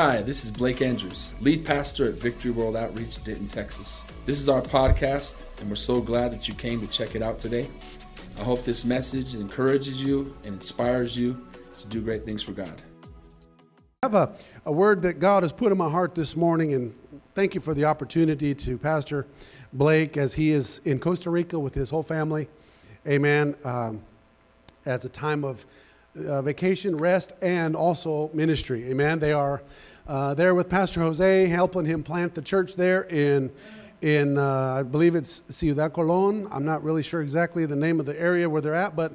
Hi, this is Blake Andrews, lead pastor at Victory World Outreach, Denton, Texas. This is our podcast, and we're so glad that you came to check it out today. I hope this message encourages you and inspires you to do great things for God. I have a, a word that God has put in my heart this morning, and thank you for the opportunity to Pastor Blake as he is in Costa Rica with his whole family. Amen. Um, as a time of uh, vacation, rest, and also ministry. Amen. They are uh, there with Pastor Jose, helping him plant the church there in, in uh, I believe it's Ciudad Colon. I'm not really sure exactly the name of the area where they're at, but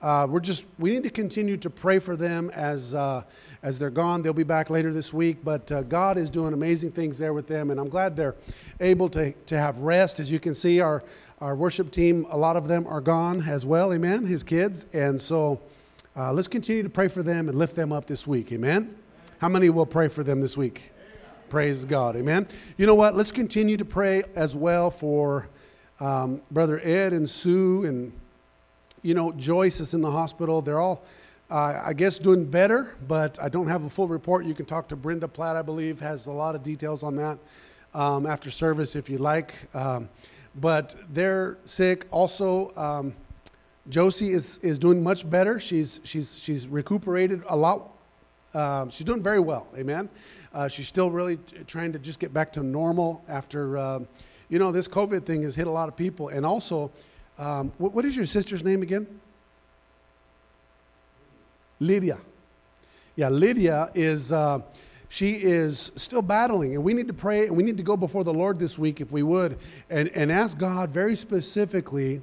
uh, we're just we need to continue to pray for them as uh, as they're gone. They'll be back later this week, but uh, God is doing amazing things there with them, and I'm glad they're able to to have rest. As you can see, our our worship team, a lot of them are gone as well. Amen. His kids, and so. Uh, let's continue to pray for them and lift them up this week. Amen. How many will pray for them this week? Praise God. Amen. You know what? Let's continue to pray as well for um, Brother Ed and Sue and, you know, Joyce is in the hospital. They're all, uh, I guess, doing better, but I don't have a full report. You can talk to Brenda Platt, I believe, has a lot of details on that um, after service if you like. Um, but they're sick. Also, um, Josie is, is doing much better. She's, she's, she's recuperated a lot. Uh, she's doing very well. Amen. Uh, she's still really t- trying to just get back to normal after, uh, you know, this COVID thing has hit a lot of people. And also, um, what, what is your sister's name again? Lydia. Yeah, Lydia is, uh, she is still battling, and we need to pray and we need to go before the Lord this week, if we would, and, and ask God very specifically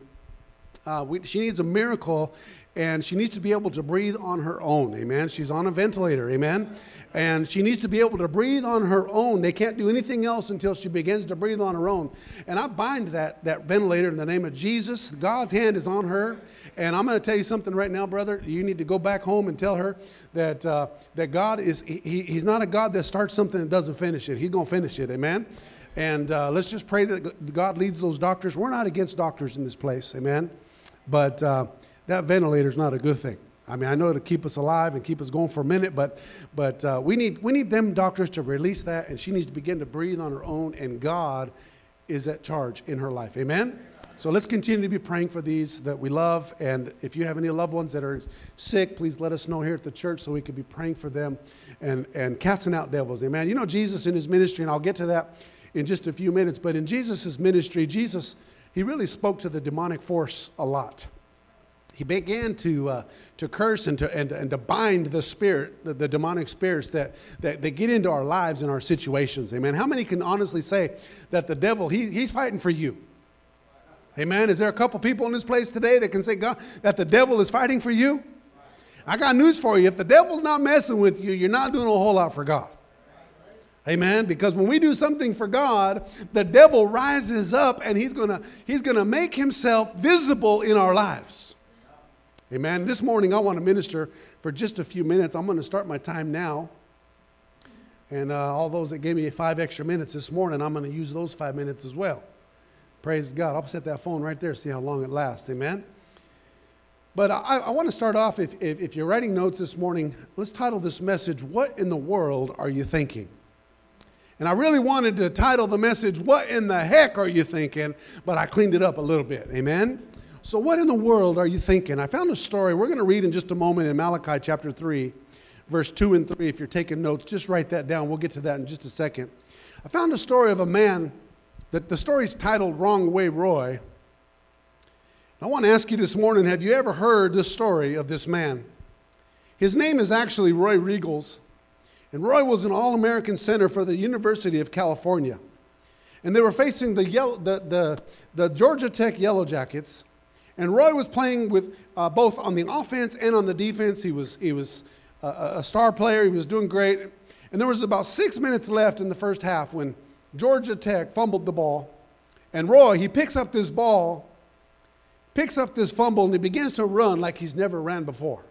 uh, we, she needs a miracle, and she needs to be able to breathe on her own. Amen. She's on a ventilator. Amen. And she needs to be able to breathe on her own. They can't do anything else until she begins to breathe on her own. And I bind that, that ventilator in the name of Jesus. God's hand is on her. And I'm going to tell you something right now, brother. You need to go back home and tell her that, uh, that God is, he, He's not a God that starts something and doesn't finish it. He's going to finish it. Amen. And uh, let's just pray that God leads those doctors. We're not against doctors in this place. Amen. But uh, that ventilator is not a good thing. I mean, I know it'll keep us alive and keep us going for a minute, but, but uh, we, need, we need them doctors to release that, and she needs to begin to breathe on her own, and God is at charge in her life. Amen? So let's continue to be praying for these that we love. And if you have any loved ones that are sick, please let us know here at the church so we can be praying for them and, and casting out devils. Amen. You know, Jesus in his ministry, and I'll get to that in just a few minutes, but in Jesus' ministry, Jesus he really spoke to the demonic force a lot. He began to, uh, to curse and to, and, and to bind the spirit, the, the demonic spirits that, that, that get into our lives and our situations. Amen. How many can honestly say that the devil, he, he's fighting for you? Amen. Is there a couple people in this place today that can say, God, that the devil is fighting for you? I got news for you. If the devil's not messing with you, you're not doing a whole lot for God. Amen. Because when we do something for God, the devil rises up and he's gonna he's gonna make himself visible in our lives. Amen. This morning I want to minister for just a few minutes. I'm going to start my time now. And uh, all those that gave me five extra minutes this morning, I'm going to use those five minutes as well. Praise God. I'll set that phone right there, see how long it lasts. Amen. But I, I want to start off, if, if, if you're writing notes this morning, let's title this message, What in the World Are You Thinking? And I really wanted to title the message, What in the Heck Are You Thinking? But I cleaned it up a little bit. Amen? So, what in the world are you thinking? I found a story. We're going to read in just a moment in Malachi chapter 3, verse 2 and 3. If you're taking notes, just write that down. We'll get to that in just a second. I found a story of a man that the story's titled Wrong Way Roy. I want to ask you this morning have you ever heard this story of this man? His name is actually Roy Riegels. And Roy was an All American center for the University of California. And they were facing the, yellow, the, the, the Georgia Tech Yellow Jackets. And Roy was playing with uh, both on the offense and on the defense. He was, he was a, a star player, he was doing great. And there was about six minutes left in the first half when Georgia Tech fumbled the ball. And Roy, he picks up this ball, picks up this fumble, and he begins to run like he's never ran before.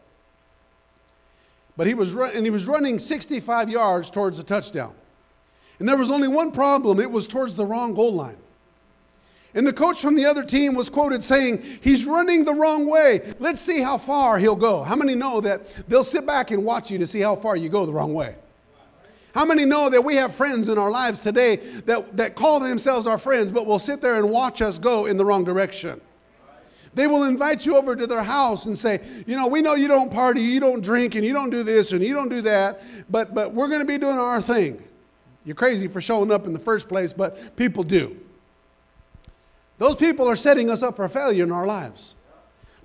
But he was, run, and he was running 65 yards towards the touchdown. And there was only one problem it was towards the wrong goal line. And the coach from the other team was quoted saying, He's running the wrong way. Let's see how far he'll go. How many know that they'll sit back and watch you to see how far you go the wrong way? How many know that we have friends in our lives today that, that call themselves our friends, but will sit there and watch us go in the wrong direction? They will invite you over to their house and say, you know, we know you don't party, you don't drink, and you don't do this and you don't do that, but, but we're going to be doing our thing. You're crazy for showing up in the first place, but people do. Those people are setting us up for failure in our lives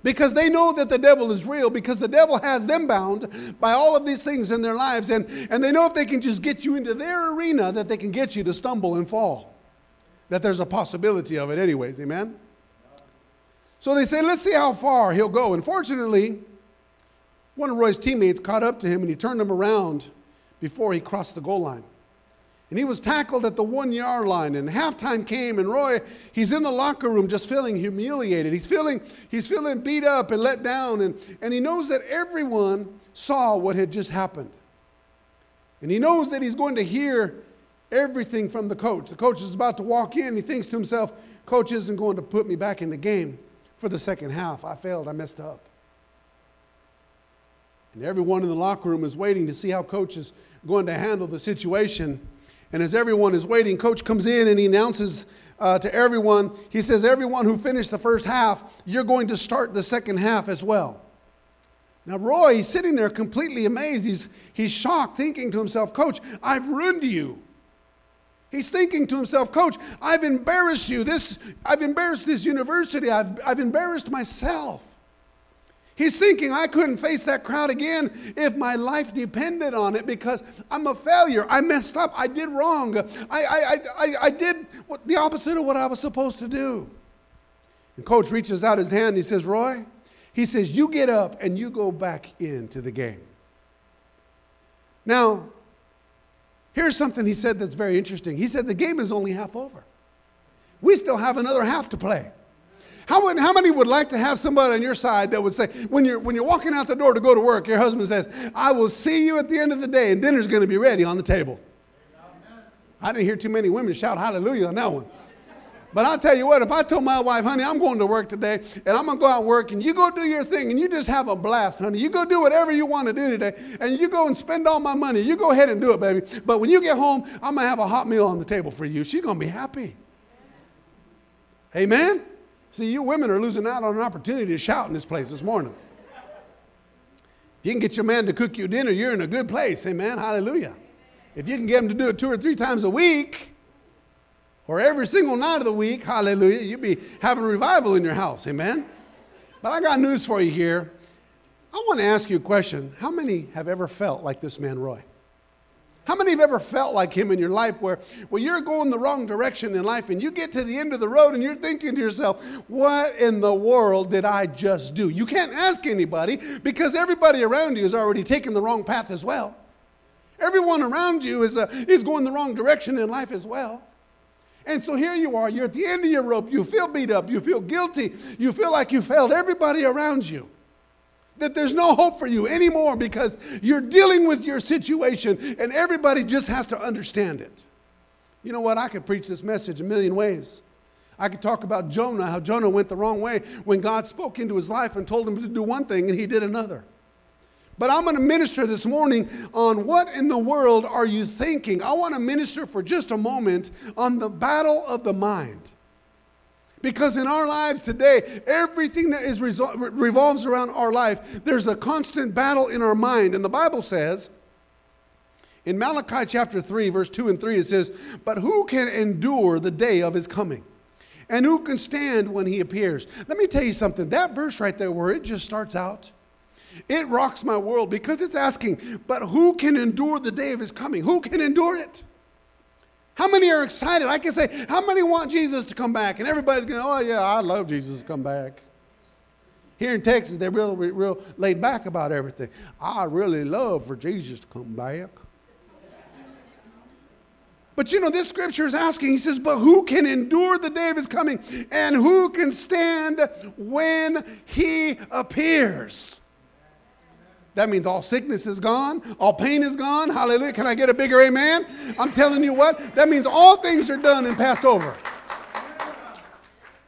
because they know that the devil is real because the devil has them bound by all of these things in their lives and, and they know if they can just get you into their arena that they can get you to stumble and fall that there's a possibility of it anyways amen so they say, let's see how far he'll go. Unfortunately, one of Roy's teammates caught up to him and he turned him around before he crossed the goal line. And he was tackled at the one yard line. And halftime came, and Roy, he's in the locker room just feeling humiliated. He's feeling, he's feeling beat up and let down. And, and he knows that everyone saw what had just happened. And he knows that he's going to hear everything from the coach. The coach is about to walk in. He thinks to himself, Coach isn't going to put me back in the game for the second half. I failed, I messed up. And everyone in the locker room is waiting to see how coach is going to handle the situation. And as everyone is waiting, coach comes in and he announces uh, to everyone, he says, Everyone who finished the first half, you're going to start the second half as well. Now, Roy, he's sitting there completely amazed. He's, he's shocked, thinking to himself, Coach, I've ruined you. He's thinking to himself, Coach, I've embarrassed you. This, I've embarrassed this university. I've, I've embarrassed myself. He's thinking, I couldn't face that crowd again if my life depended on it because I'm a failure. I messed up. I did wrong. I, I, I, I did the opposite of what I was supposed to do. And coach reaches out his hand and he says, Roy, he says, you get up and you go back into the game. Now, Here's something he said that's very interesting. He said, The game is only half over. We still have another half to play. How, how many would like to have somebody on your side that would say, when you're, when you're walking out the door to go to work, your husband says, I will see you at the end of the day and dinner's going to be ready on the table? I didn't hear too many women shout hallelujah on that one. But I'll tell you what, if I told my wife, honey, I'm going to work today and I'm going to go out and work and you go do your thing and you just have a blast, honey. You go do whatever you want to do today and you go and spend all my money. You go ahead and do it, baby. But when you get home, I'm going to have a hot meal on the table for you. She's going to be happy. Amen? See, you women are losing out on an opportunity to shout in this place this morning. If you can get your man to cook you dinner, you're in a good place. Amen? Hallelujah. If you can get him to do it two or three times a week, or every single night of the week, hallelujah, you'd be having revival in your house, amen? But I got news for you here. I want to ask you a question. How many have ever felt like this man, Roy? How many have ever felt like him in your life where, where you're going the wrong direction in life and you get to the end of the road and you're thinking to yourself, what in the world did I just do? You can't ask anybody because everybody around you is already taking the wrong path as well. Everyone around you is, uh, is going the wrong direction in life as well. And so here you are, you're at the end of your rope, you feel beat up, you feel guilty, you feel like you failed everybody around you. That there's no hope for you anymore because you're dealing with your situation and everybody just has to understand it. You know what? I could preach this message a million ways. I could talk about Jonah, how Jonah went the wrong way when God spoke into his life and told him to do one thing and he did another. But I'm going to minister this morning on what in the world are you thinking? I want to minister for just a moment on the battle of the mind. Because in our lives today, everything that is resol- revolves around our life, there's a constant battle in our mind. And the Bible says, in Malachi chapter 3, verse 2 and 3, it says, But who can endure the day of his coming? And who can stand when he appears? Let me tell you something. That verse right there, where it just starts out, it rocks my world because it's asking, but who can endure the day of his coming? Who can endure it? How many are excited? I can say, how many want Jesus to come back? And everybody's going, oh, yeah, I love Jesus to come back. Here in Texas, they're real, real laid back about everything. I really love for Jesus to come back. But you know, this scripture is asking, he says, but who can endure the day of his coming? And who can stand when he appears? That means all sickness is gone, all pain is gone. Hallelujah. Can I get a bigger amen? I'm telling you what, that means all things are done and passed over.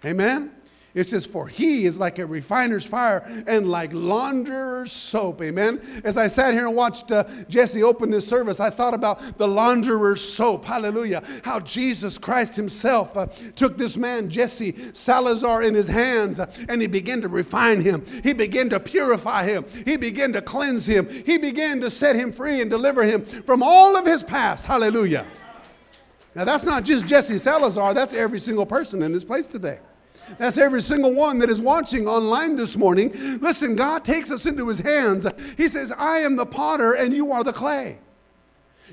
Amen. It says, For he is like a refiner's fire and like launderer's soap. Amen. As I sat here and watched uh, Jesse open this service, I thought about the launderer's soap. Hallelujah. How Jesus Christ himself uh, took this man, Jesse Salazar, in his hands uh, and he began to refine him. He began to purify him. He began to cleanse him. He began to set him free and deliver him from all of his past. Hallelujah. Now, that's not just Jesse Salazar, that's every single person in this place today. That's every single one that is watching online this morning. Listen, God takes us into his hands. He says, I am the potter and you are the clay.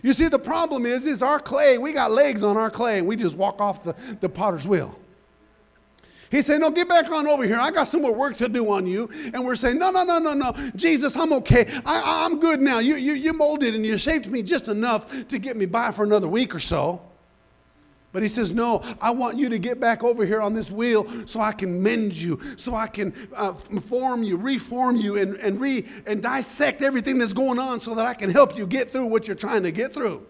You see, the problem is, is our clay, we got legs on our clay and we just walk off the, the potter's wheel. He said, No, get back on over here. I got some more work to do on you. And we're saying, No, no, no, no, no. Jesus, I'm okay. I, I'm good now. You, you, you molded and you shaped me just enough to get me by for another week or so. But he says, No, I want you to get back over here on this wheel so I can mend you, so I can uh, form you, reform you, and, and, re, and dissect everything that's going on so that I can help you get through what you're trying to get through.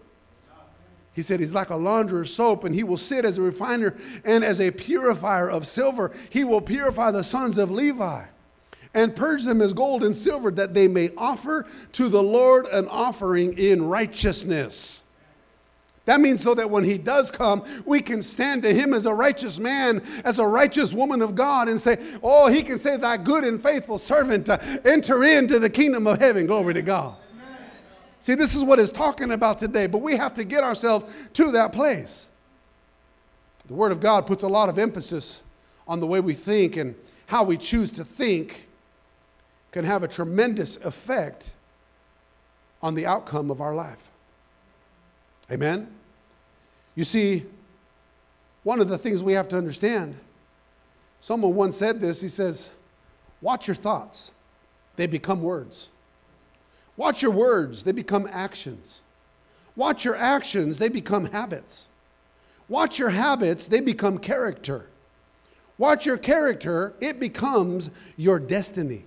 He said, He's like a launderer's soap, and he will sit as a refiner and as a purifier of silver. He will purify the sons of Levi and purge them as gold and silver, that they may offer to the Lord an offering in righteousness. That means so that when he does come, we can stand to him as a righteous man, as a righteous woman of God, and say, Oh, he can say, Thy good and faithful servant, uh, enter into the kingdom of heaven. Glory to God. See, this is what it's talking about today, but we have to get ourselves to that place. The Word of God puts a lot of emphasis on the way we think and how we choose to think can have a tremendous effect on the outcome of our life. Amen? You see, one of the things we have to understand, someone once said this, he says, Watch your thoughts, they become words. Watch your words, they become actions. Watch your actions, they become habits. Watch your habits, they become character. Watch your character, it becomes your destiny.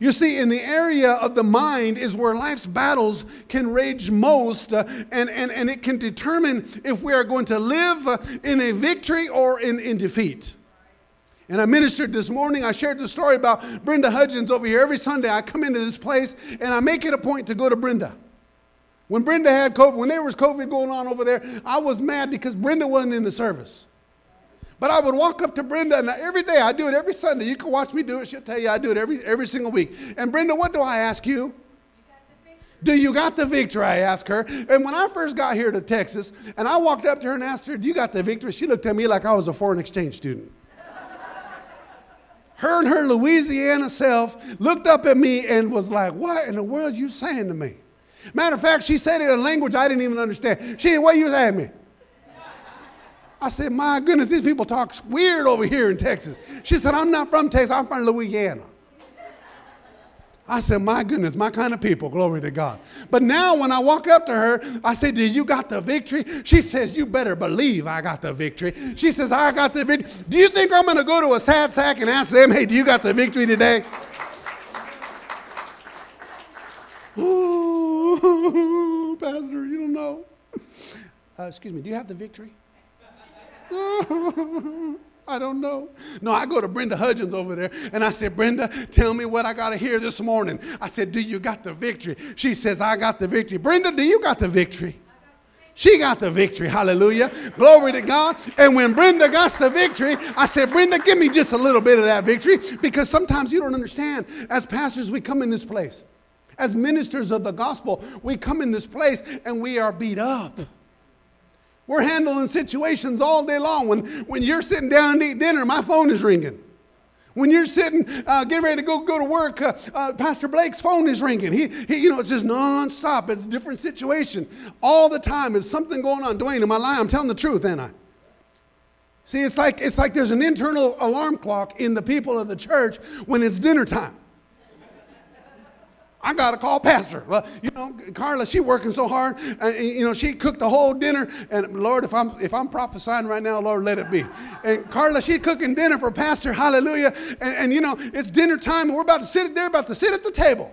You see, in the area of the mind is where life's battles can rage most, uh, and, and, and it can determine if we are going to live in a victory or in, in defeat. And I ministered this morning. I shared the story about Brenda Hudgens over here. Every Sunday, I come into this place and I make it a point to go to Brenda. When Brenda had COVID, when there was COVID going on over there, I was mad because Brenda wasn't in the service. But I would walk up to Brenda, and every day, I do it every Sunday. You can watch me do it. She'll tell you I do it every, every single week. And Brenda, what do I ask you? Do you got the victory? I asked her. And when I first got here to Texas, and I walked up to her and asked her, Do you got the victory? She looked at me like I was a foreign exchange student. her and her Louisiana self looked up at me and was like, What in the world are you saying to me? Matter of fact, she said it in a language I didn't even understand. She What are you saying to me? I said, My goodness, these people talk weird over here in Texas. She said, I'm not from Texas, I'm from Louisiana. I said, My goodness, my kind of people, glory to God. But now when I walk up to her, I say, Do you got the victory? She says, You better believe I got the victory. She says, I got the victory. Do you think I'm going to go to a sad sack and ask them, Hey, do you got the victory today? Ooh, Pastor, you don't know. Uh, excuse me, do you have the victory? I don't know. No, I go to Brenda Hudgens over there and I said, Brenda, tell me what I got to hear this morning. I said, Do you got the victory? She says, I got the victory. Brenda, do you got the victory? She got the victory. Hallelujah. Glory to God. And when Brenda got the victory, I said, Brenda, give me just a little bit of that victory because sometimes you don't understand. As pastors, we come in this place. As ministers of the gospel, we come in this place and we are beat up. We're handling situations all day long. When, when you're sitting down to eat dinner, my phone is ringing. When you're sitting, uh, getting ready to go, go to work, uh, uh, Pastor Blake's phone is ringing. He, he, you know, it's just nonstop. It's a different situation. All the time, there's something going on. Dwayne, am I lying? I'm telling the truth, ain't I? See, it's like, it's like there's an internal alarm clock in the people of the church when it's dinner time. I got to call pastor. Well, you know, Carla, she working so hard, and you know, she cooked the whole dinner. And Lord, if I'm if I'm prophesying right now, Lord, let it be. And Carla, she cooking dinner for pastor. Hallelujah. And, and you know, it's dinner time, and we're about to sit. They're about to sit at the table.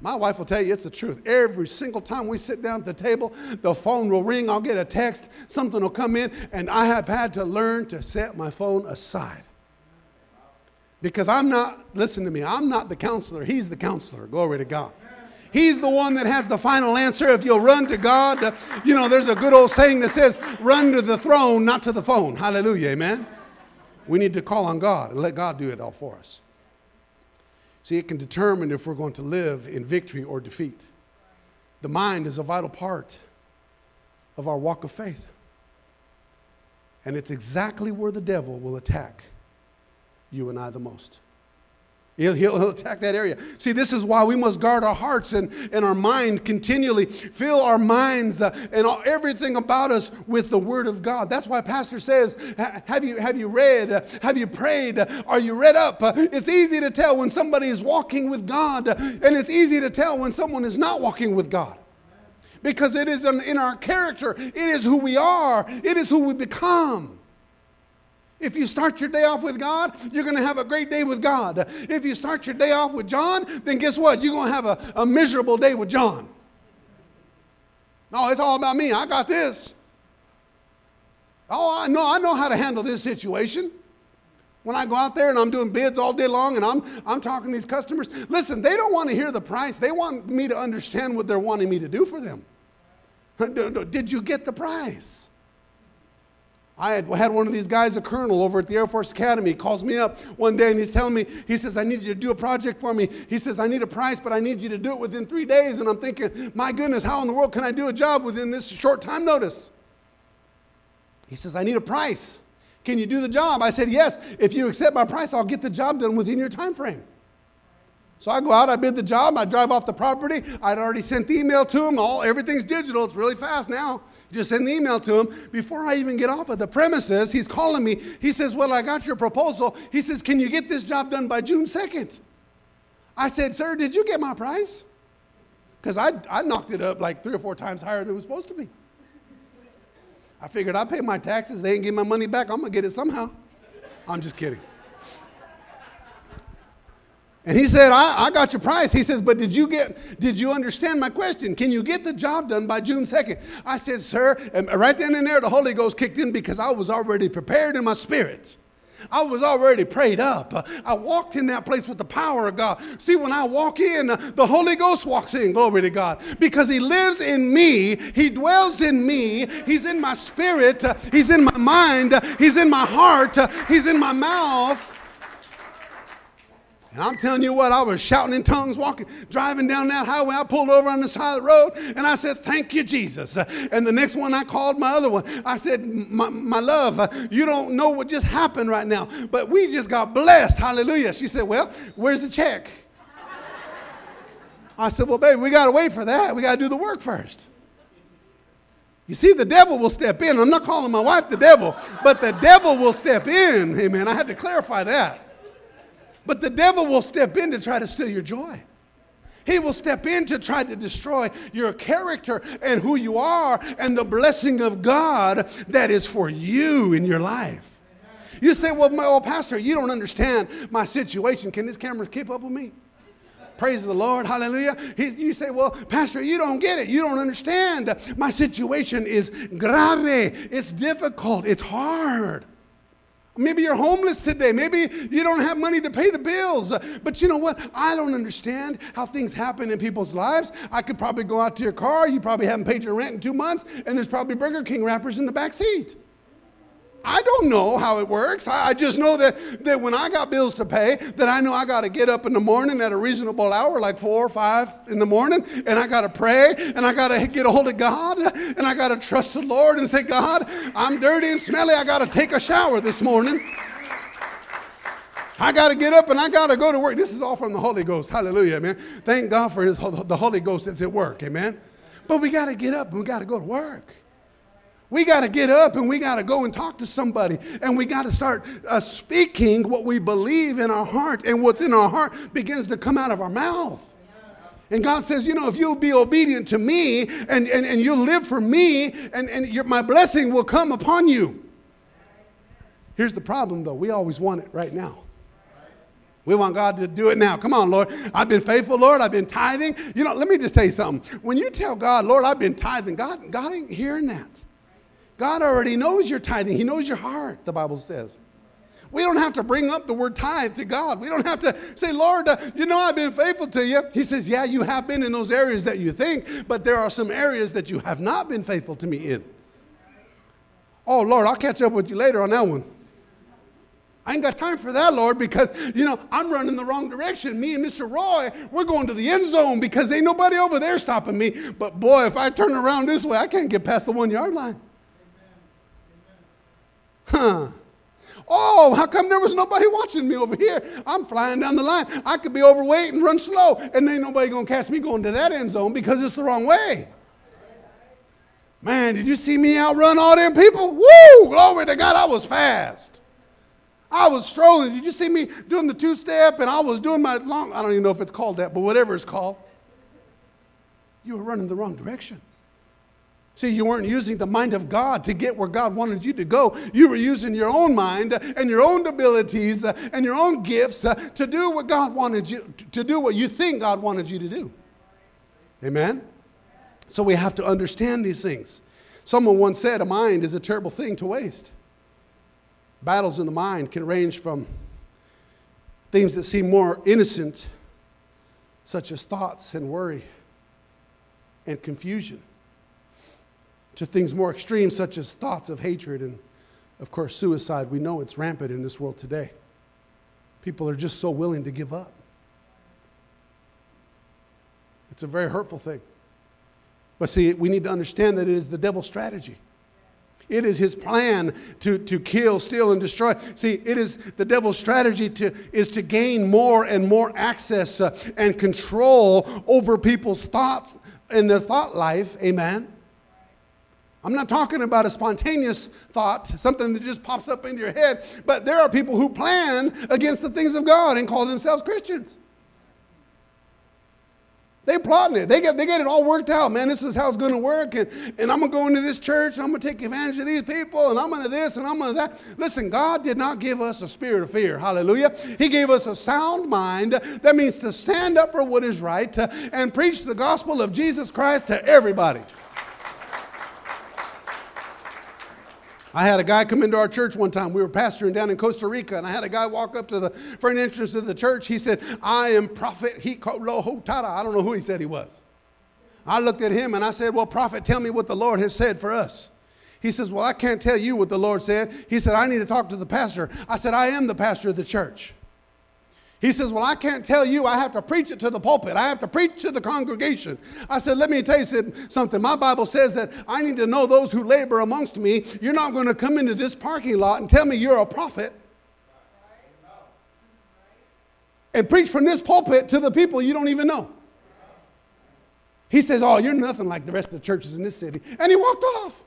My wife will tell you it's the truth. Every single time we sit down at the table, the phone will ring. I'll get a text. Something will come in, and I have had to learn to set my phone aside. Because I'm not, listen to me, I'm not the counselor. He's the counselor. Glory to God. He's the one that has the final answer. If you'll run to God, you know, there's a good old saying that says, run to the throne, not to the phone. Hallelujah, amen. We need to call on God and let God do it all for us. See, it can determine if we're going to live in victory or defeat. The mind is a vital part of our walk of faith. And it's exactly where the devil will attack you and I the most. He'll, he'll, he'll, attack that area. See, this is why we must guard our hearts and, and our mind continually. Fill our minds uh, and all, everything about us with the Word of God. That's why Pastor says, Have you, have you read? Have you prayed? Are you read up? It's easy to tell when somebody is walking with God, and it's easy to tell when someone is not walking with God. Because it is in our character, it is who we are, it is who we become. If you start your day off with God, you're going to have a great day with God. If you start your day off with John, then guess what? You're going to have a, a miserable day with John. No, it's all about me. I got this. Oh, I know, I know how to handle this situation. When I go out there and I'm doing bids all day long and I'm, I'm talking to these customers, listen, they don't want to hear the price. They want me to understand what they're wanting me to do for them. Did you get the price? I had, had one of these guys, a colonel over at the Air Force Academy, calls me up one day and he's telling me, he says, I need you to do a project for me. He says, I need a price, but I need you to do it within three days. And I'm thinking, my goodness, how in the world can I do a job within this short time notice? He says, I need a price. Can you do the job? I said, Yes. If you accept my price, I'll get the job done within your time frame. So I go out, I bid the job, I drive off the property. I'd already sent the email to him. All everything's digital. It's really fast now. Just send the email to him. Before I even get off of the premises, he's calling me. He says, Well, I got your proposal. He says, Can you get this job done by June 2nd? I said, Sir, did you get my price? Because I, I knocked it up like three or four times higher than it was supposed to be. I figured I pay my taxes, they ain't get my money back, I'm gonna get it somehow. I'm just kidding. And he said, I, I, got your price. He says, but did you get, did you understand my question? Can you get the job done by June 2nd? I said, sir, and right then and there, the Holy Ghost kicked in because I was already prepared in my spirit. I was already prayed up. I walked in that place with the power of God. See, when I walk in, the Holy Ghost walks in, glory to God, because He lives in me. He dwells in me. He's in my spirit. He's in my mind. He's in my heart. He's in my mouth. And I'm telling you what, I was shouting in tongues, walking, driving down that highway. I pulled over on the side of the road and I said, Thank you, Jesus. And the next one I called my other one. I said, My, my love, you don't know what just happened right now, but we just got blessed. Hallelujah. She said, Well, where's the check? I said, Well, baby, we got to wait for that. We got to do the work first. You see, the devil will step in. I'm not calling my wife the devil, but the devil will step in. Amen. I had to clarify that. But the devil will step in to try to steal your joy. He will step in to try to destroy your character and who you are and the blessing of God that is for you in your life. You say, well, my, well, Pastor, you don't understand my situation. Can this camera keep up with me? Praise the Lord. Hallelujah. He, you say, Well, Pastor, you don't get it. You don't understand. My situation is grave. It's difficult. It's hard. Maybe you're homeless today. Maybe you don't have money to pay the bills. But you know what? I don't understand how things happen in people's lives. I could probably go out to your car. You probably haven't paid your rent in two months, and there's probably Burger King wrappers in the back seat. I don't know how it works. I, just know that, that when I got bills to pay, that I know I got to get up in the morning at a reasonable hour, like four or five in the morning, and I got to pray, and I got to get a hold of God, and I got to trust the Lord and say, God, I'm dirty and smelly. I got to take a shower this morning. I got to get up and I got to go to work. This is all from the Holy Ghost. Hallelujah, man. Thank God for his, the Holy Ghost that's at work. Amen. But we got to get up and we got to go to work. We got to get up and we got to go and talk to somebody. And we got to start uh, speaking what we believe in our heart. And what's in our heart begins to come out of our mouth. And God says, you know, if you'll be obedient to me and, and, and you'll live for me, and, and your, my blessing will come upon you. Here's the problem, though. We always want it right now. We want God to do it now. Come on, Lord. I've been faithful, Lord. I've been tithing. You know, let me just tell you something. When you tell God, Lord, I've been tithing, God, God ain't hearing that. God already knows your tithing, He knows your heart, the Bible says. We don't have to bring up the word tithe to God. We don't have to say, Lord, uh, you know I've been faithful to you. He says, Yeah, you have been in those areas that you think, but there are some areas that you have not been faithful to me in. Oh, Lord, I'll catch up with you later on that one. I ain't got time for that, Lord, because, you know, I'm running the wrong direction. Me and Mr. Roy, we're going to the end zone because ain't nobody over there stopping me. But boy, if I turn around this way, I can't get past the one yard line. Huh. Oh, how come there was nobody watching me over here? I'm flying down the line. I could be overweight and run slow, and ain't nobody gonna catch me going to that end zone because it's the wrong way. Man, did you see me outrun all them people? Woo! Glory to God, I was fast. I was strolling. Did you see me doing the two step? And I was doing my long, I don't even know if it's called that, but whatever it's called. You were running the wrong direction. See, you weren't using the mind of God to get where God wanted you to go. You were using your own mind and your own abilities and your own gifts to do what God wanted you to do, what you think God wanted you to do. Amen? So we have to understand these things. Someone once said, A mind is a terrible thing to waste. Battles in the mind can range from things that seem more innocent, such as thoughts and worry and confusion, to things more extreme, such as thoughts of hatred and, of course, suicide. We know it's rampant in this world today. People are just so willing to give up. It's a very hurtful thing. But see, we need to understand that it is the devil's strategy. It is his plan to, to kill, steal, and destroy. See, it is the devil's strategy to, is to gain more and more access uh, and control over people's thoughts and their thought life. Amen. I'm not talking about a spontaneous thought, something that just pops up into your head, but there are people who plan against the things of God and call themselves Christians. They're plotting it. They get, they get it all worked out, man. This is how it's going to work. And, and I'm going to go into this church. And I'm going to take advantage of these people. And I'm going to this and I'm going to that. Listen, God did not give us a spirit of fear. Hallelujah. He gave us a sound mind. That means to stand up for what is right to, and preach the gospel of Jesus Christ to everybody. I had a guy come into our church one time. We were pastoring down in Costa Rica, and I had a guy walk up to the front entrance of the church. He said, I am Prophet Hikolohotada. I don't know who he said he was. I looked at him and I said, Well, Prophet, tell me what the Lord has said for us. He says, Well, I can't tell you what the Lord said. He said, I need to talk to the pastor. I said, I am the pastor of the church. He says, Well, I can't tell you. I have to preach it to the pulpit. I have to preach to the congregation. I said, Let me tell you something. My Bible says that I need to know those who labor amongst me. You're not going to come into this parking lot and tell me you're a prophet and preach from this pulpit to the people you don't even know. He says, Oh, you're nothing like the rest of the churches in this city. And he walked off.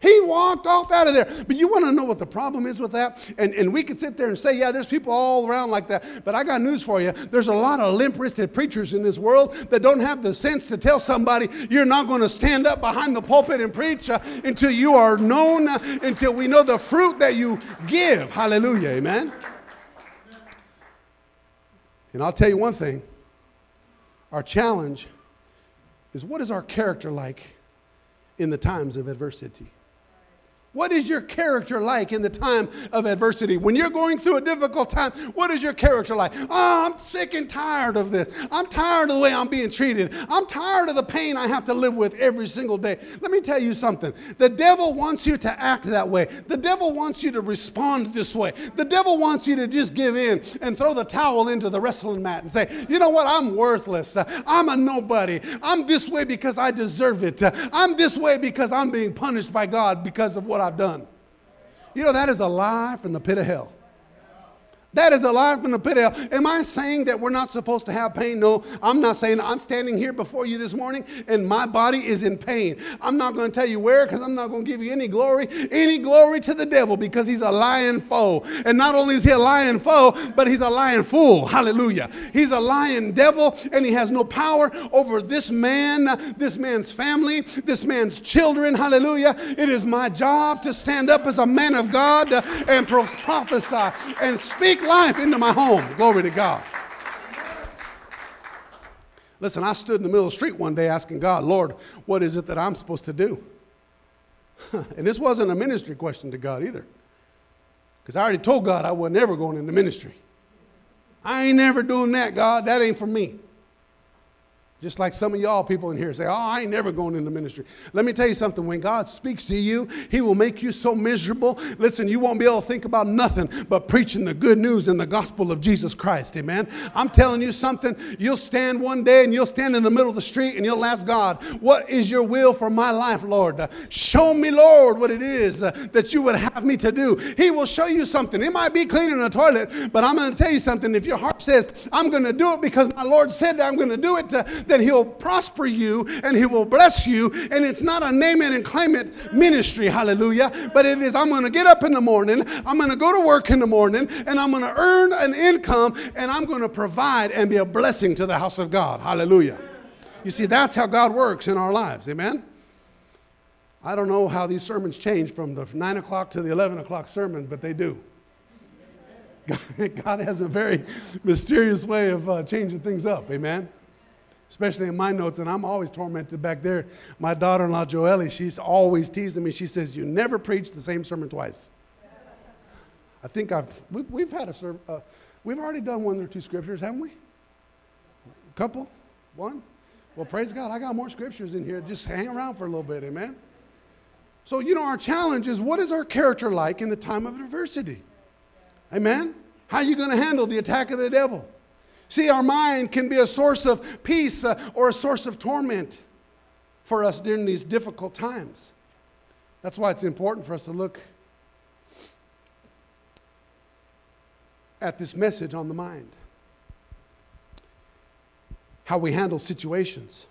He walked off out of there. But you want to know what the problem is with that? And, and we could sit there and say, yeah, there's people all around like that. But I got news for you. There's a lot of limp wristed preachers in this world that don't have the sense to tell somebody you're not going to stand up behind the pulpit and preach uh, until you are known, uh, until we know the fruit that you give. Hallelujah. Amen. And I'll tell you one thing our challenge is what is our character like in the times of adversity? What is your character like in the time of adversity? When you're going through a difficult time, what is your character like? Oh, I'm sick and tired of this. I'm tired of the way I'm being treated. I'm tired of the pain I have to live with every single day. Let me tell you something. The devil wants you to act that way. The devil wants you to respond this way. The devil wants you to just give in and throw the towel into the wrestling mat and say, you know what? I'm worthless. I'm a nobody. I'm this way because I deserve it. I'm this way because I'm being punished by God because of what what I've done. You know, that is a lie from the pit of hell. That is a lie from the pit of hell. Am I saying that we're not supposed to have pain? No, I'm not saying. I'm standing here before you this morning and my body is in pain. I'm not going to tell you where because I'm not going to give you any glory, any glory to the devil because he's a lying foe. And not only is he a lying foe, but he's a lying fool. Hallelujah. He's a lying devil and he has no power over this man, this man's family, this man's children. Hallelujah. It is my job to stand up as a man of God and prophesy and speak Speak life into my home. Glory to God. Listen, I stood in the middle of the street one day asking God, Lord, what is it that I'm supposed to do? and this wasn't a ministry question to God either. Because I already told God I wasn't ever going into ministry. I ain't never doing that, God. That ain't for me. Just like some of y'all people in here say, Oh, I ain't never going into ministry. Let me tell you something. When God speaks to you, He will make you so miserable. Listen, you won't be able to think about nothing but preaching the good news and the gospel of Jesus Christ. Amen. I'm telling you something. You'll stand one day and you'll stand in the middle of the street and you'll ask God, What is your will for my life, Lord? Uh, show me, Lord, what it is uh, that you would have me to do. He will show you something. It might be cleaning a toilet, but I'm going to tell you something. If your heart says, I'm going to do it because my Lord said I'm going to do it, then He'll prosper you and He will bless you. And it's not a name it and claim it ministry, hallelujah, but it is I'm going to get up in the morning, I'm going to go to work in the morning, and I'm going to earn an income, and I'm going to provide and be a blessing to the house of God, hallelujah. You see, that's how God works in our lives, amen? I don't know how these sermons change from the 9 o'clock to the 11 o'clock sermon, but they do. God has a very mysterious way of uh, changing things up, amen? Especially in my notes, and I'm always tormented back there. My daughter in law, Joelle, she's always teasing me. She says, You never preach the same sermon twice. I think I've, we've, we've had a sermon, uh, we've already done one or two scriptures, haven't we? A couple? One? Well, praise God, I got more scriptures in here. Just hang around for a little bit, amen? So, you know, our challenge is what is our character like in the time of adversity? Amen? How are you going to handle the attack of the devil? See, our mind can be a source of peace uh, or a source of torment for us during these difficult times. That's why it's important for us to look at this message on the mind. How we handle situations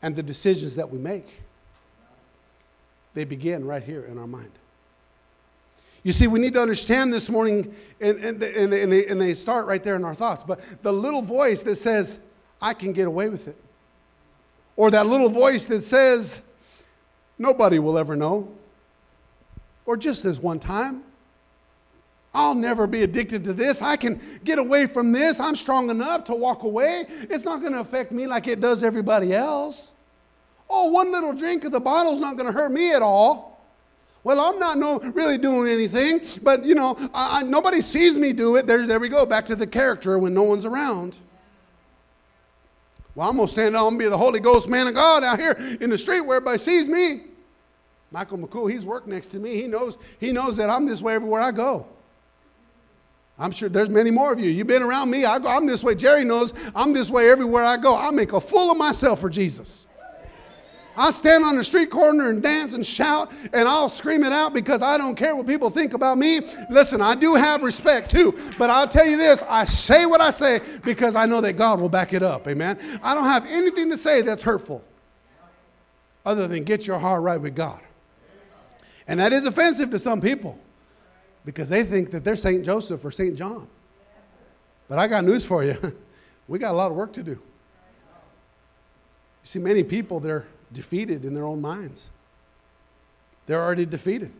and the decisions that we make. They begin right here in our mind. You see, we need to understand this morning, and, and, and, and, they, and they start right there in our thoughts. But the little voice that says, I can get away with it, or that little voice that says, nobody will ever know, or just this one time, I'll never be addicted to this. I can get away from this. I'm strong enough to walk away. It's not going to affect me like it does everybody else. Oh, one little drink of the bottle is not going to hurt me at all. Well, I'm not no, really doing anything, but you know, I, I, nobody sees me do it. There, there we go, back to the character when no one's around. Well, I'm going to stand out and be the Holy Ghost man of God out here in the street where everybody sees me. Michael McCool, he's worked next to me. He knows, he knows that I'm this way everywhere I go. I'm sure there's many more of you. You've been around me. I go, I'm this way. Jerry knows I'm this way everywhere I go. I make a fool of myself for Jesus. I stand on the street corner and dance and shout, and I'll scream it out because I don't care what people think about me. Listen, I do have respect too, but I'll tell you this I say what I say because I know that God will back it up. Amen. I don't have anything to say that's hurtful other than get your heart right with God. And that is offensive to some people because they think that they're St. Joseph or St. John. But I got news for you. we got a lot of work to do. You see, many people, they're defeated in their own minds. They're already defeated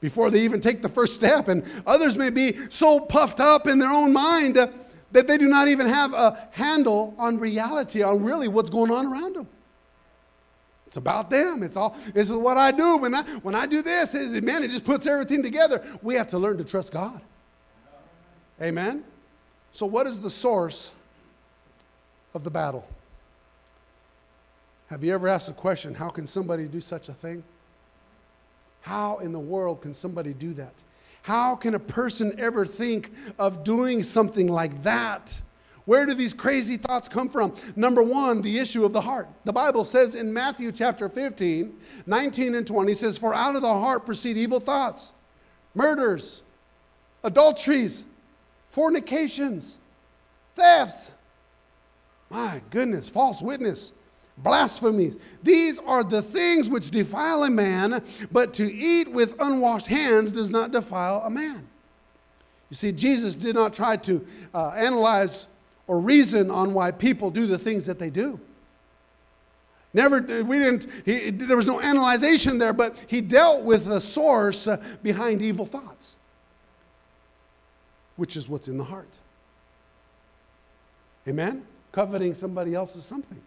before they even take the first step. And others may be so puffed up in their own mind that they do not even have a handle on reality, on really what's going on around them. It's about them. It's all, this is what I do. When I, when I do this, it, man, it just puts everything together. We have to learn to trust God. Amen? So, what is the source of the battle? Have you ever asked the question, how can somebody do such a thing? How in the world can somebody do that? How can a person ever think of doing something like that? Where do these crazy thoughts come from? Number one, the issue of the heart. The Bible says in Matthew chapter 15, 19 and 20 says, For out of the heart proceed evil thoughts, murders, adulteries, fornications, thefts. My goodness, false witness blasphemies. These are the things which defile a man, but to eat with unwashed hands does not defile a man. You see, Jesus did not try to uh, analyze or reason on why people do the things that they do. Never, we didn't, he, there was no analyzation there, but he dealt with the source uh, behind evil thoughts, which is what's in the heart. Amen? Coveting somebody else's something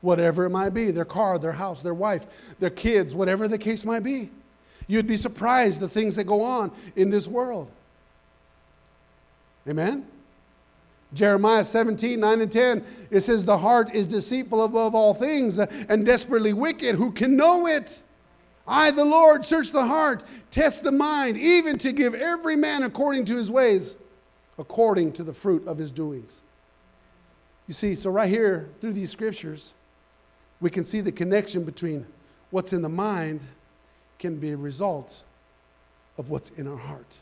whatever it might be their car, their house, their wife, their kids, whatever the case might be. You'd be surprised the things that go on in this world. Amen? Jeremiah 17, 9 and 10, it says, The heart is deceitful above all things and desperately wicked. Who can know it? I, the Lord, search the heart, test the mind, even to give every man according to his ways, according to the fruit of his doings. You see, so right here through these scriptures, we can see the connection between what's in the mind can be a result of what's in our heart.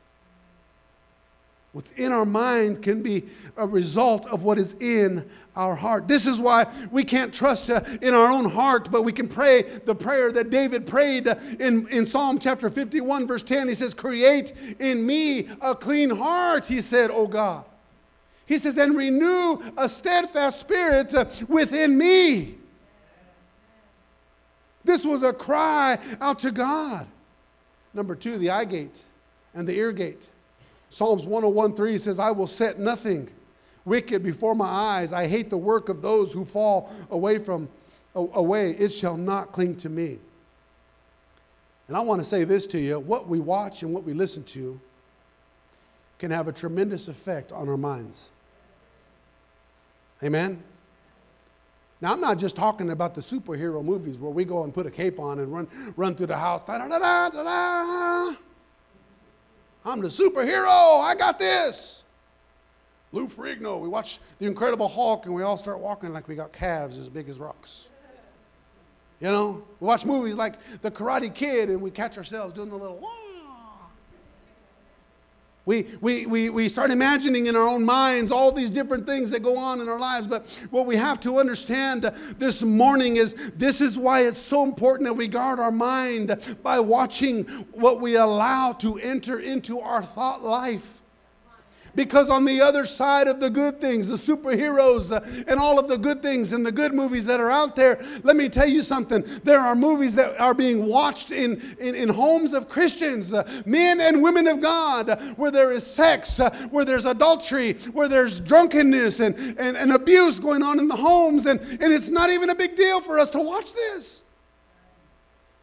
What's in our mind can be a result of what is in our heart. This is why we can't trust uh, in our own heart, but we can pray the prayer that David prayed uh, in, in Psalm chapter 51, verse 10. He says, Create in me a clean heart, he said, O God. He says, and renew a steadfast spirit uh, within me. This was a cry out to God. Number two, the eye gate and the ear gate. Psalms 101:3 says, I will set nothing wicked before my eyes. I hate the work of those who fall away from away. It shall not cling to me. And I want to say this to you what we watch and what we listen to can have a tremendous effect on our minds. Amen? Now, I'm not just talking about the superhero movies where we go and put a cape on and run, run through the house. Da-da-da-da-da-da. I'm the superhero. I got this. Lou Ferrigno. We watch The Incredible Hulk and we all start walking like we got calves as big as rocks. You know, we watch movies like The Karate Kid and we catch ourselves doing the little, we, we, we, we start imagining in our own minds all these different things that go on in our lives. But what we have to understand this morning is this is why it's so important that we guard our mind by watching what we allow to enter into our thought life. Because on the other side of the good things, the superheroes uh, and all of the good things and the good movies that are out there, let me tell you something. There are movies that are being watched in, in, in homes of Christians, uh, men and women of God, where there is sex, uh, where there's adultery, where there's drunkenness and, and, and abuse going on in the homes. And, and it's not even a big deal for us to watch this.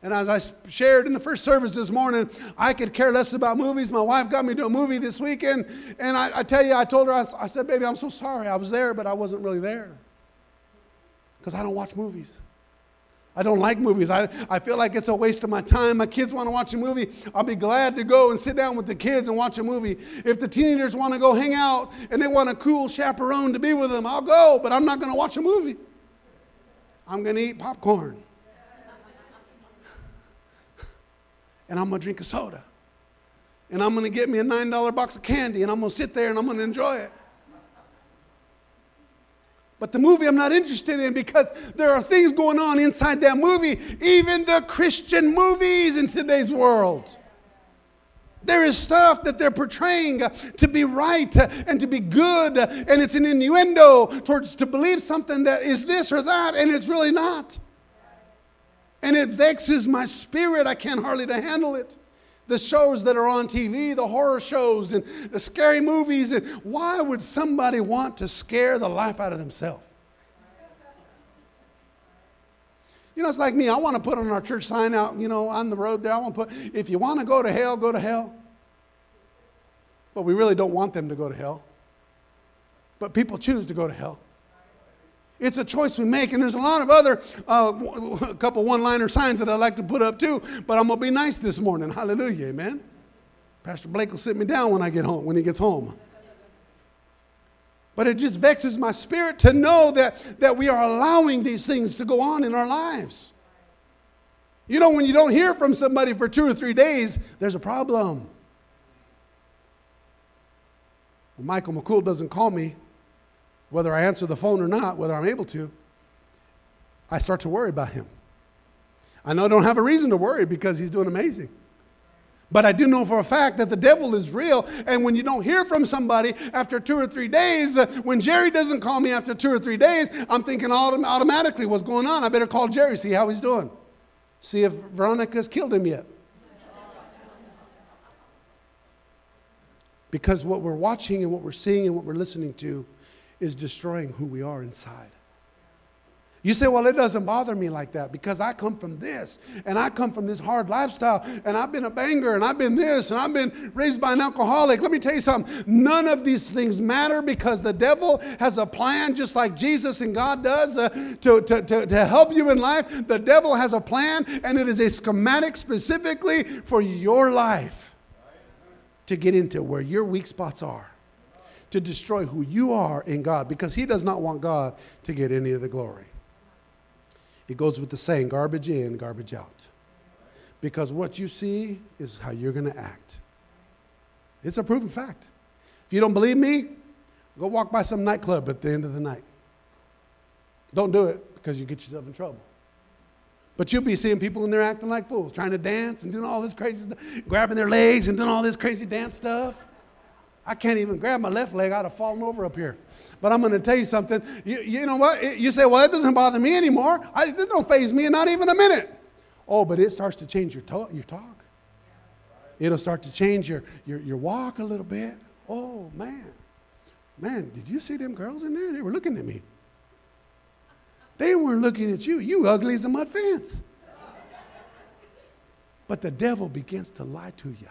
And as I shared in the first service this morning, I could care less about movies. My wife got me to a movie this weekend. And I, I tell you, I told her, I, I, said, baby, I'm so sorry. I was there, but I wasn't really there. Because I don't watch movies. I don't like movies. I, I feel like it's a waste of my time. My kids want to watch a movie. I'll be glad to go and sit down with the kids and watch a movie. If the teenagers want to go hang out and they want a cool chaperone to be with them, I'll go, but I'm not going to watch a movie. I'm going to eat popcorn. And I'm going to drink a soda. And I'm going to get me a $9 box of candy and I'm going to sit there and I'm going to enjoy it. But the movie I'm not interested in because there are things going on inside that movie, even the Christian movies in today's world. There is stuff that they're portraying to be right and to be good, and it's an innuendo towards to believe something that is this or that, and it's really not and it vexes my spirit. I can't hardly to handle it. The shows that are on TV, the horror shows and the scary movies, and why would somebody want to scare the life out of themselves? You know, it's like me. I want to put on our church sign out, you know, on the road there. I want to put, if you want to go to hell, go to hell. But we really don't want them to go to hell. But people choose to go to hell. It's a choice we make. And there's a lot of other, uh, a couple one liner signs that I like to put up too, but I'm going to be nice this morning. Hallelujah, amen. Pastor Blake will sit me down when I get home, when he gets home. But it just vexes my spirit to know that, that we are allowing these things to go on in our lives. You know, when you don't hear from somebody for two or three days, there's a problem. Michael McCool doesn't call me whether I answer the phone or not, whether I'm able to, I start to worry about him. I know I don't have a reason to worry because he's doing amazing. But I do know for a fact that the devil is real. And when you don't hear from somebody after two or three days, uh, when Jerry doesn't call me after two or three days, I'm thinking autom- automatically what's going on. I better call Jerry, see how he's doing. See if Veronica's killed him yet. Because what we're watching and what we're seeing and what we're listening to is destroying who we are inside. You say, well, it doesn't bother me like that because I come from this and I come from this hard lifestyle and I've been a banger and I've been this and I've been raised by an alcoholic. Let me tell you something. None of these things matter because the devil has a plan just like Jesus and God does uh, to, to, to, to help you in life. The devil has a plan and it is a schematic specifically for your life to get into where your weak spots are, to destroy who you are in God because he does not want God to get any of the glory. It goes with the saying garbage in, garbage out. Because what you see is how you're going to act. It's a proven fact. If you don't believe me, go walk by some nightclub at the end of the night. Don't do it because you get yourself in trouble. But you'll be seeing people in there acting like fools, trying to dance and doing all this crazy stuff, grabbing their legs and doing all this crazy dance stuff. I can't even grab my left leg. I'd have fallen over up here. But I'm going to tell you something. You, you know what? You say, well, it doesn't bother me anymore. I, it don't faze me, not even a minute. Oh, but it starts to change your, your talk. It'll start to change your, your, your walk a little bit. Oh, man. Man, did you see them girls in there? They were looking at me. They weren't looking at you. You ugly as a mud fence. But the devil begins to lie to you.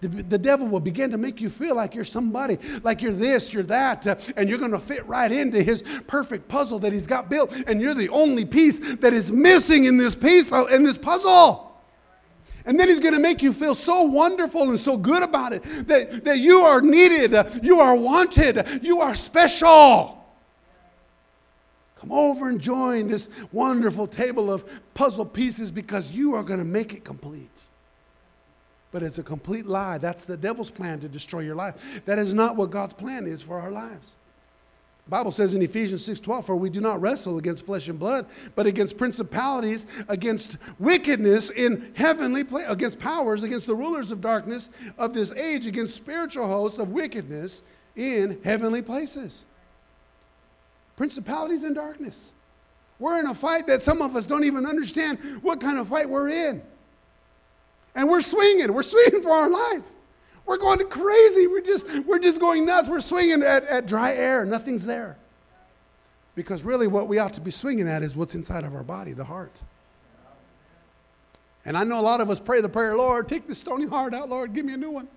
The, the devil will begin to make you feel like you're somebody, like you're this, you're that, uh, and you're going to fit right into his perfect puzzle that he's got built, and you're the only piece that is missing in this piece, uh, in this puzzle. And then he's going to make you feel so wonderful and so good about it that, that you are needed, uh, you are wanted, you are special. Come over and join this wonderful table of puzzle pieces because you are going to make it complete. But it's a complete lie. That's the devil's plan to destroy your life. That is not what God's plan is for our lives. The Bible says in Ephesians 6:12, "For we do not wrestle against flesh and blood, but against principalities, against wickedness in heavenly places, against powers, against the rulers of darkness of this age, against spiritual hosts of wickedness in heavenly places." Principalities in darkness. We're in a fight that some of us don't even understand what kind of fight we're in. And we're swinging. We're swinging for our life. We're going crazy. We're just, we're just going nuts. We're swinging at, at dry air. Nothing's there. Because really, what we ought to be swinging at is what's inside of our body, the heart. And I know a lot of us pray the prayer, Lord, take the stony heart out, Lord, give me a new one.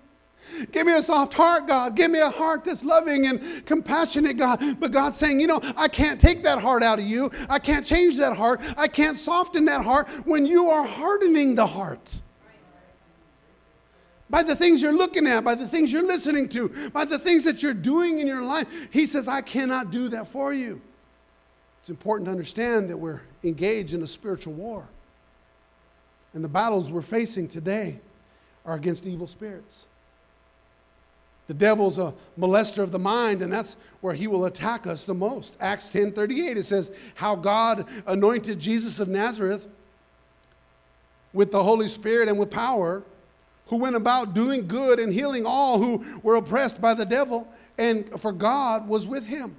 Give me a soft heart, God. Give me a heart that's loving and compassionate, God. But God's saying, you know, I can't take that heart out of you. I can't change that heart. I can't soften that heart when you are hardening the heart by the things you're looking at, by the things you're listening to, by the things that you're doing in your life. He says, I cannot do that for you. It's important to understand that we're engaged in a spiritual war. And the battles we're facing today are against evil spirits. The devil's a molester of the mind, and that's where he will attack us the most. Acts 10 38, it says, How God anointed Jesus of Nazareth with the Holy Spirit and with power who went about doing good and healing all who were oppressed by the devil, and for God was with him.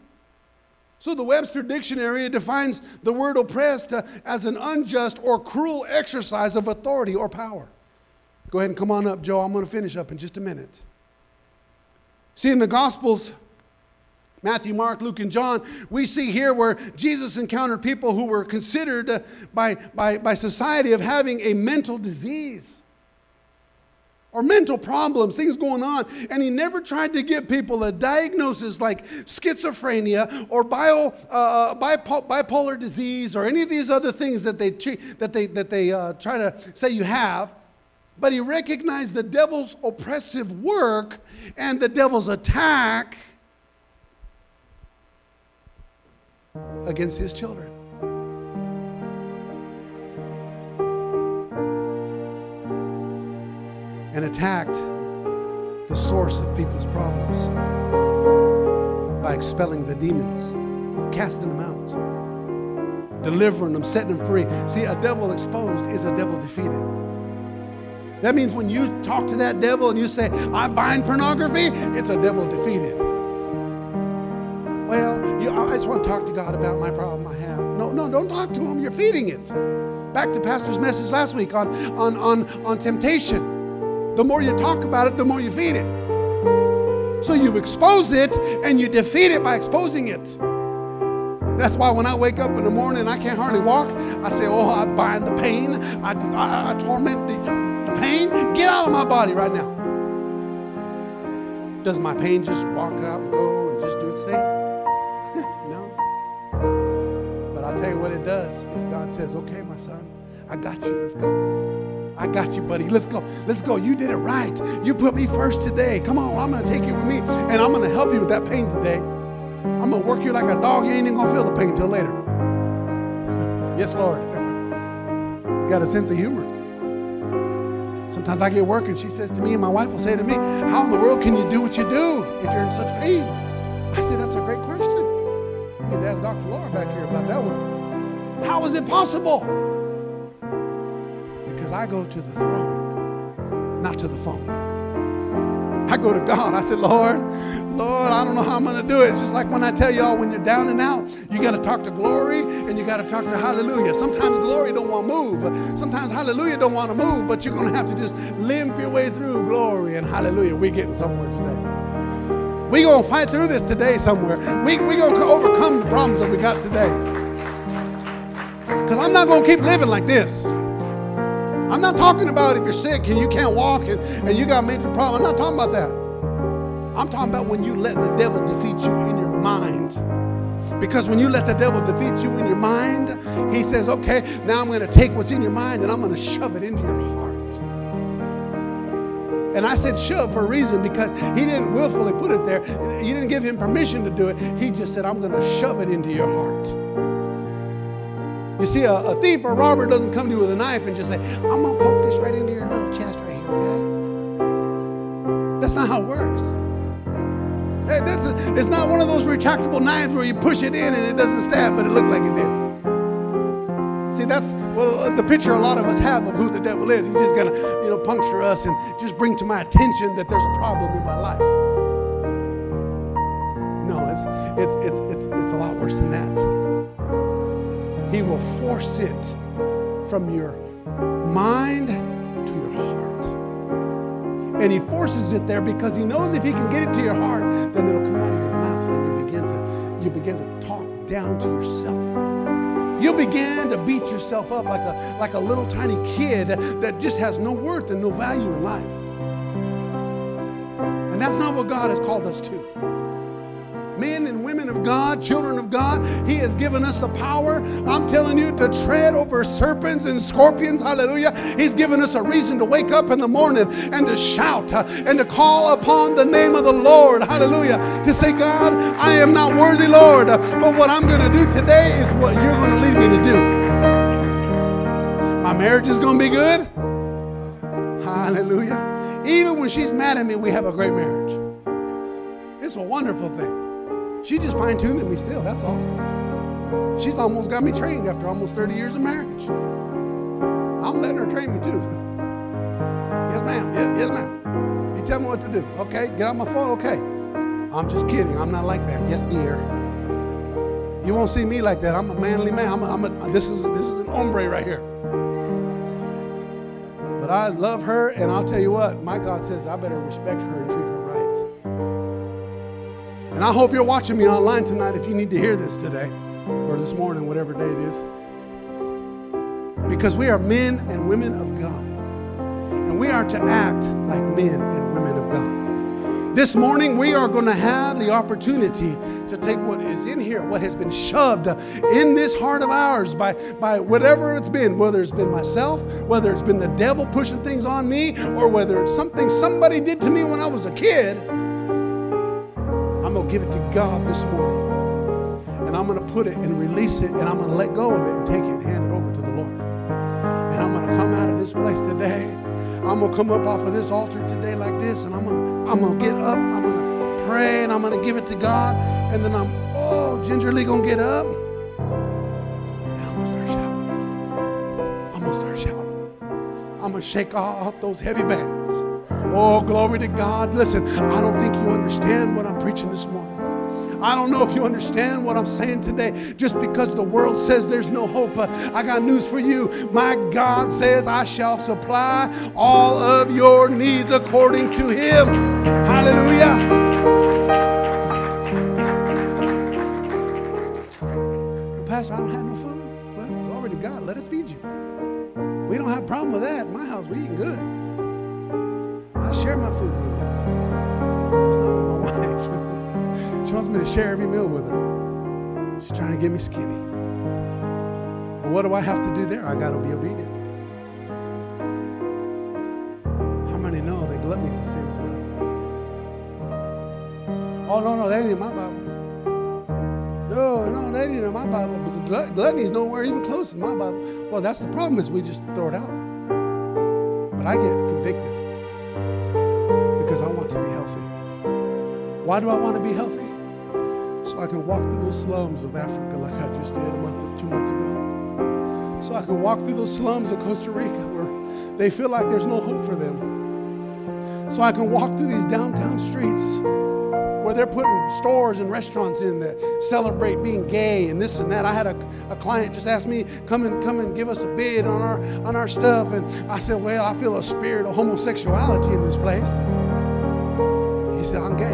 So the Webster Dictionary defines the word oppressed uh, as an unjust or cruel exercise of authority or power. Go ahead and come on up, Joe. I'm going to finish up in just a minute. See, in the Gospels, Matthew, Mark, Luke, and John, we see here where Jesus encountered people who were considered uh, by, by, by society of having a mental disease or mental problems, things going on. And he never tried to give people a diagnosis like schizophrenia or bio, uh, uh bipolar disease or any of these other things that they, that they, that they uh, try to say you have. But he recognized the devil's oppressive work and the devil's attack against his children. And attacked the source of people's problems by expelling the demons, casting them out, delivering them, setting them free. See, a devil exposed is a devil defeated. That means when you talk to that devil and you say, I bind pornography, it's a devil defeated. Well, you, I just want to talk to God about my problem I have. No, no, don't talk to him. You're feeding it. Back to Pastor's message last week on, on, on, on temptation. The more you talk about it, the more you feed it. So you expose it and you defeat it by exposing it. That's why when I wake up in the morning and I can't hardly walk, I say, Oh, I bind the pain. I, I, I torment the pain. Get out of my body right now. Does my pain just walk out and go and just do its thing? no. But I'll tell you what it does is God says, Okay, my son, I got you. Let's go. I got you, buddy. Let's go. Let's go. You did it right. You put me first today. Come on, I'm going to take you with me and I'm going to help you with that pain today. I'm going to work you like a dog. You ain't even going to feel the pain until later. yes, Lord. Got a sense of humor. Sometimes I get work and she says to me, and my wife will say to me, How in the world can you do what you do if you're in such pain? I say, That's a great question. To ask Dr. Laura back here about that one. How is it possible? Because I go to the throne, not to the phone. I go to God. I said, Lord, Lord, I don't know how I'm going to do it. It's just like when I tell y'all when you're down and out, you got to talk to glory and you got to talk to hallelujah. Sometimes glory don't want to move. Sometimes hallelujah don't want to move, but you're going to have to just limp your way through glory and hallelujah. We're getting somewhere today. We're going to fight through this today somewhere. We're we going to overcome the problems that we got today. Because I'm not going to keep living like this. I'm not talking about if you're sick and you can't walk and, and you got a major problem. I'm not talking about that. I'm talking about when you let the devil defeat you in your mind. Because when you let the devil defeat you in your mind, he says, okay, now I'm going to take what's in your mind and I'm going to shove it into your heart. And I said shove for a reason because he didn't willfully put it there. You didn't give him permission to do it. He just said, I'm going to shove it into your heart. You see, a, a, thief or a robber doesn't come to you with a knife and just say, I'm going to poke this right into your little chest right here, okay? That's not how it works. A, it's not one of those retractable knives where you push it in and it doesn't stab, but it looked like it did. See, that's well uh, the picture a lot of us have of who the devil is. He's just gonna, you know, puncture us and just bring to my attention that there's a problem in my life. No, it's it's it's it's it's a lot worse than that. He will force it from your mind to your heart. And he forces it there because he knows if he can get it to your heart, then it'll come out of your mouth and you begin to you begin to talk down to yourself. You'll begin to beat yourself up like a like a little tiny kid that just has no worth and no value in life. And that's not what God has called us to men and women of God, children of God. He has given us the power, I'm telling you, to tread over serpents and scorpions. Hallelujah. He's given us a reason to wake up in the morning and to shout uh, and to call upon the name of the Lord. Hallelujah. To say, God, I am not worthy, Lord, uh, but what I'm going to do today is what you're going to lead me to do. My marriage is going to be good. Hallelujah. Even when she's mad at me, we have a great marriage. It's a wonderful thing. She just fine tuning me still, that's all. She's almost got me trained after almost 30 years of marriage. I'm letting her train me too. yes, ma'am. Yes, yes, ma'am. You tell me what to do. Okay, get on my phone. Okay. I'm just kidding. I'm not like that. Yes, dear. You won't see me like that. I'm a manly man. I'm a, I'm a, this, is, this is an hombre right here. But I love her, and I'll tell you what, my God says I better respect her and treat her and I hope you're watching me online tonight if you need to hear this today or this morning, whatever day it is. Because we are men and women of God. And we are to act like men and women of God. This morning, we are going to have the opportunity to take what is in here, what has been shoved in this heart of ours by, by whatever it's been, whether it's been myself, whether it's been the devil pushing things on me, or whether it's something somebody did to me when I was a kid going to give it to God this morning. And I'm going to put it and release it, and I'm going to let go of it and take it and hand it over to the Lord. And I'm going to come out of this place today. I'm going to come up off of this altar today like this, and I'm going to, I'm going to get up. I'm going to pray, and I'm going to give it to God. And then I'm, oh, gingerly going to get up. I'm to shake off those heavy bands. Oh, glory to God. Listen, I don't think you understand what I'm preaching this morning. I don't know if you understand what I'm saying today. Just because the world says there's no hope, uh, I got news for you. My God says, I shall supply all of your needs according to Him. Hallelujah. Pastor, I don't have no food. Well, glory to God. Let us feed you. We don't have a problem with that. In my house, we eating good. I share my food with you. Just not with my wife. she wants me to share every meal with her. She's trying to get me skinny. But what do I have to do there? I got to be obedient. How many know that gluttony is a sin as well? Oh, no, no, that ain't in my Bible. No, no, that ain't in my Bible. Glut- Gluttony's nowhere even close to my Bible. Well, that's the problem is we just throw it out. But I get convicted because I want to be healthy. Why do I want to be healthy? So I can walk through those slums of Africa like I just did a month, two months ago. So I can walk through those slums of Costa Rica where they feel like there's no hope for them. So I can walk through these downtown streets where they're putting stores and restaurants in that celebrate being gay and this and that. I had a, a client just ask me, come and come and give us a bid on our on our stuff. And I said, Well, I feel a spirit of homosexuality in this place. Said, I'm gay.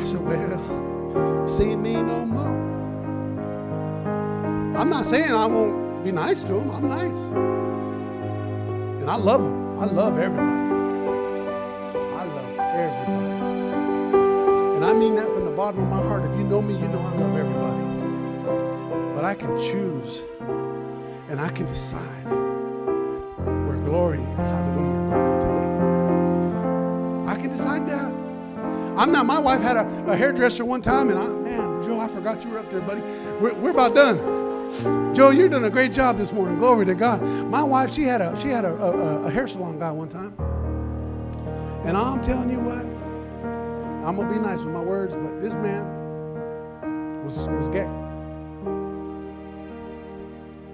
I said, Well, see me no more. I'm not saying I won't be nice to him. I'm nice. And I love him. I love everybody. I love everybody. And I mean that from the bottom of my heart. If you know me, you know I love everybody. But I can choose and I can decide where glory and hallelujah I'm not, my wife had a, a hairdresser one time, and I, man, Joe, I forgot you were up there, buddy. We're, we're about done. Joe, you're doing a great job this morning. Glory to God. My wife, she had a she had a, a, a hair salon guy one time. And I'm telling you what, I'm gonna be nice with my words, but this man was was gay.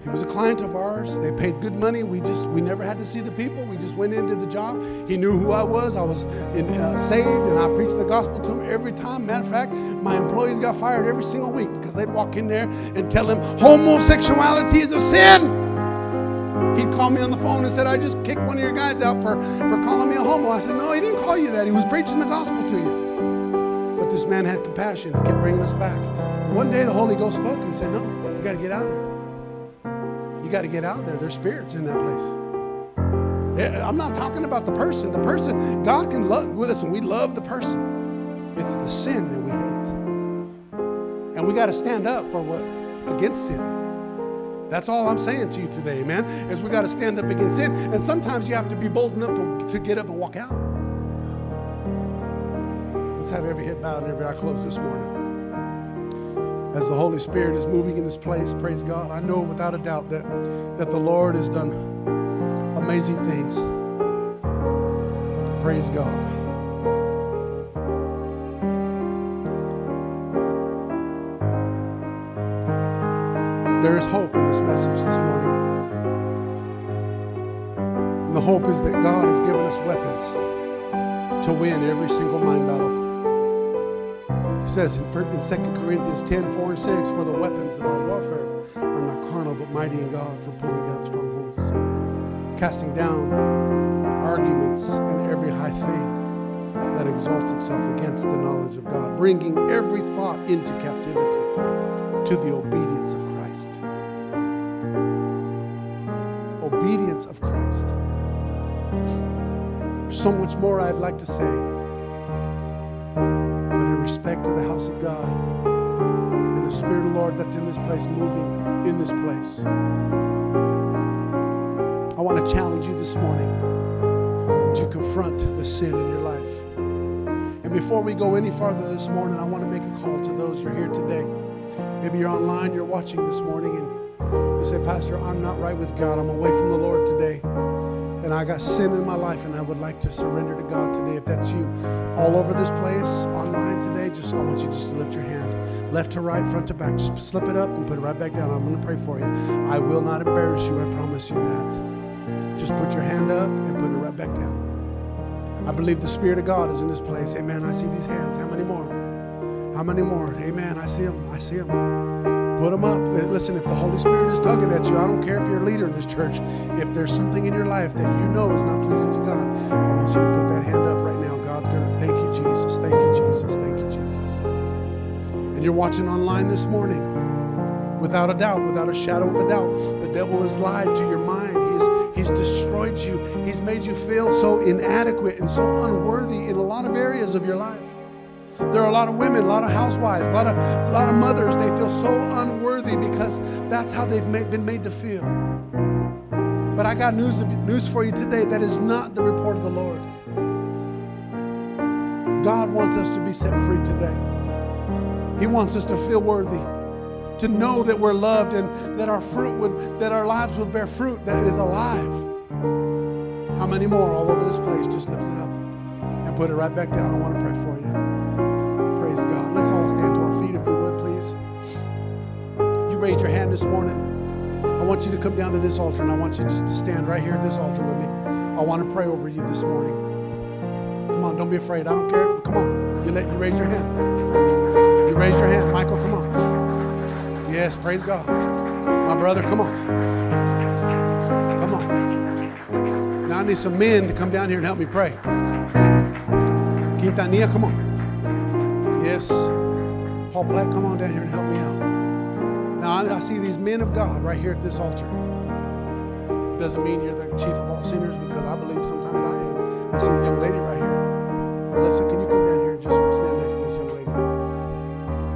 He was a client of ours. They paid good money. We just we never had to see the people. We just went into the job. He knew who I was. I was in, uh, saved, and I preached the gospel to him every time. Matter of fact, my employees got fired every single week because they'd walk in there and tell him homosexuality is a sin. He'd call me on the phone and said, I just kicked one of your guys out for, for calling me a homo. I said, No, he didn't call you that. He was preaching the gospel to you. But this man had compassion. He kept bringing us back. One day the Holy Ghost spoke and said, No, you got to get out of there. Got to get out there. There's spirits in that place. I'm not talking about the person. The person, God can love with us, and we love the person. It's the sin that we hate. And we got to stand up for what? Against sin. That's all I'm saying to you today, man, is we got to stand up against sin. And sometimes you have to be bold enough to, to get up and walk out. Let's have every head bowed and every eye closed this morning. As the Holy Spirit is moving in this place, praise God. I know without a doubt that, that the Lord has done amazing things. Praise God. There is hope in this message this morning. And the hope is that God has given us weapons to win every single mind battle. He says in 2 Corinthians 10 4 and 6, For the weapons of our warfare are not carnal, but mighty in God for pulling down strongholds, casting down arguments and every high thing that exalts itself against the knowledge of God, bringing every thought into captivity to the obedience of Christ. Obedience of Christ. There's so much more I'd like to say to the house of God and the Spirit of the Lord that's in this place, moving in this place. I want to challenge you this morning to confront the sin in your life. And before we go any farther this morning, I want to make a call to those who are here today. Maybe you're online, you're watching this morning, and you say, Pastor, I'm not right with God. I'm away from the Lord today I got sin in my life and I would like to surrender to God today. If that's you, all over this place, online today, just I want you just to lift your hand, left to right, front to back. Just slip it up and put it right back down. I'm going to pray for you. I will not embarrass you. I promise you that. Just put your hand up and put it right back down. I believe the Spirit of God is in this place. Amen. I see these hands. How many more? How many more? Amen. I see them. I see them. Put them up. Listen, if the Holy Spirit is tugging at you, I don't care if you're a leader in this church. If there's something in your life that you know is not pleasing to God, I want you to put that hand up right now. God's going to thank you, Jesus. Thank you, Jesus. Thank you, Jesus. And you're watching online this morning. Without a doubt, without a shadow of a doubt, the devil has lied to your mind. He's, he's destroyed you. He's made you feel so inadequate and so unworthy in a lot of areas of your life. There are a lot of women, a lot of housewives, a lot of, a lot of mothers. They feel so unworthy because that's how they've made, been made to feel. But I got news, of, news for you today that is not the report of the Lord. God wants us to be set free today. He wants us to feel worthy, to know that we're loved and that our fruit would, that our lives would bear fruit that is alive. How many more all over this place? Just lift it up and put it right back down. I want to pray for you. God. Let's all stand to our feet if we would, please. You raised your hand this morning. I want you to come down to this altar and I want you just to stand right here at this altar with me. I want to pray over you this morning. Come on, don't be afraid. I don't care. Come on. You let you raise your hand. You raise your hand. Michael, come on. Yes, praise God. My brother, come on. Come on. Now I need some men to come down here and help me pray. Quintanilla, come on. Yes. Paul Black, come on down here and help me out. Now I, see these men of God right here at this altar. Doesn't mean you're the chief of all sinners because I believe sometimes I am. I see a young lady right here. Alyssa, can you come down here and just stand next to this young lady?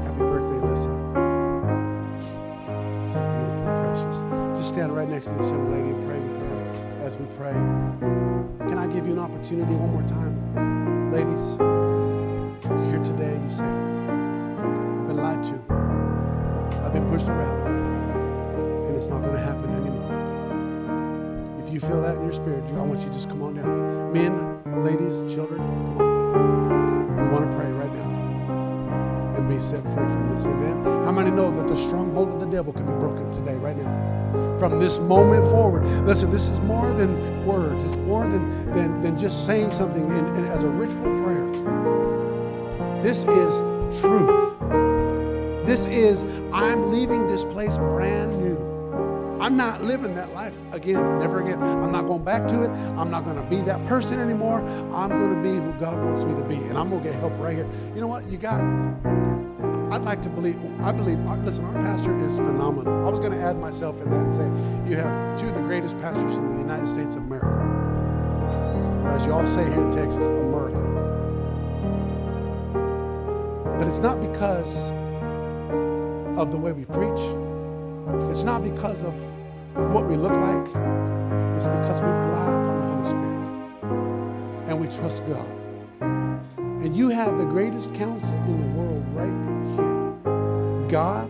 Happy birthday, Alyssa. So beautiful, precious. Just stand right next to this young lady and pray with her as we pray. Can I give you an opportunity one more time? Ladies, spirit, I want you to just come on down. Men, ladies, children. We want to pray right now and be set free from this. Amen. How many know that the stronghold of the devil can be broken today, right now? From this moment forward. Listen, this is more than words, it's more than, than, than just saying something in, in, as a ritual prayer. This is truth. This is, I'm leaving this place brand new. I'm not living that life again, never again. I'm not going back to it. I'm not going to be that person anymore. I'm going to be who God wants me to be. And I'm going to get help right here. You know what? You got, I'd like to believe, I believe, listen, our pastor is phenomenal. I was going to add myself in that and say, you have two of the greatest pastors in the United States of America. As you all say here in Texas, America. But it's not because of the way we preach. It's not because of what we look like. It's because we rely upon the Holy Spirit and we trust God. And you have the greatest counsel in the world right here. God,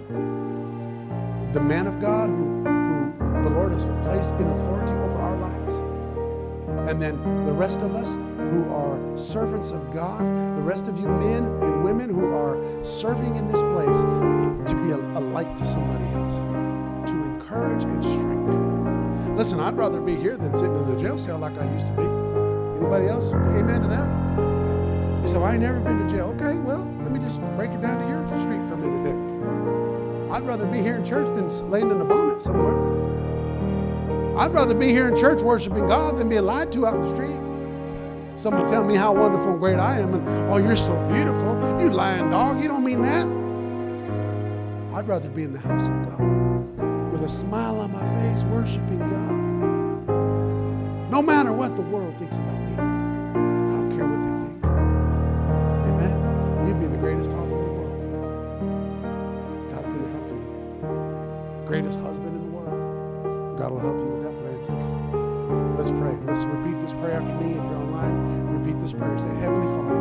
the man of God who, who the Lord has placed in authority over our lives. And then the rest of us who are servants of God, the rest of you men and women who are serving in this place to be a, a light to somebody else, to encourage and strength. Listen, I'd rather be here than sitting in a jail cell like I used to be. Anybody else? Amen to that? You say, well, I ain't never been to jail. Okay, well, let me just break it down to your street for a minute then. I'd rather be here in church than laying in the vomit somewhere. I'd rather be here in church worshiping God than being lied to out in the street. Someone tell me how wonderful and great I am, and oh, you're so beautiful. You lying dog, you don't mean that. I'd rather be in the house of God with a smile on my face, worshiping God. No matter what the world thinks about me, I don't care what they think. Amen. You'd be the greatest father in the world. God's going to help you with that. Greatest husband in the world. God will help you with that plan too. Let's pray. Let's repeat this prayer after me. If you're online, repeat this prayer. Say, Heavenly Father,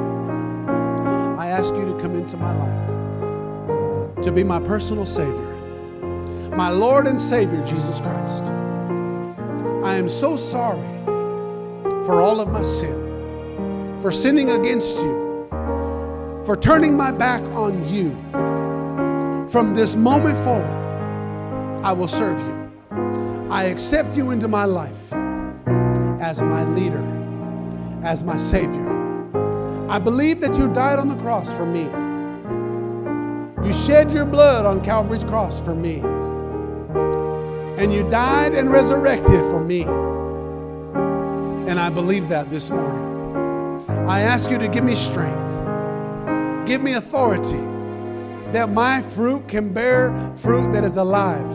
I ask you to come into my life to be my personal Savior, my Lord and Savior, Jesus Christ. I am so sorry for all of my sin, for sinning against you, for turning my back on you. From this moment forward, I will serve you. I accept you into my life as my leader, as my Savior. I believe that you died on the cross for me. You shed your blood on Calvary's cross for me. And you died and resurrected for me. And I believe that this morning. I ask you to give me strength, give me authority, that my fruit can bear fruit that is alive.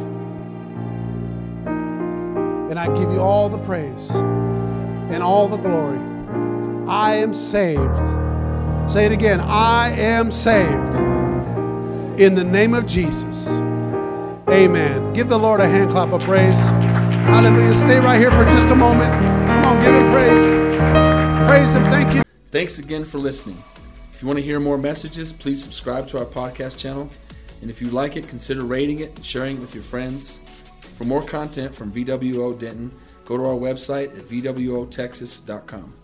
And I give you all the praise and all the glory. I am saved. Say it again I am saved. In the name of Jesus. Amen. Give the Lord a hand clap of praise. Hallelujah. Stay right here for just a moment. Come on, give him praise. Praise him. Thank you. Thanks again for listening. If you want to hear more messages, please subscribe to our podcast channel. And if you like it, consider rating it and sharing it with your friends. For more content from VWO Denton, go to our website at VWOTexas.com.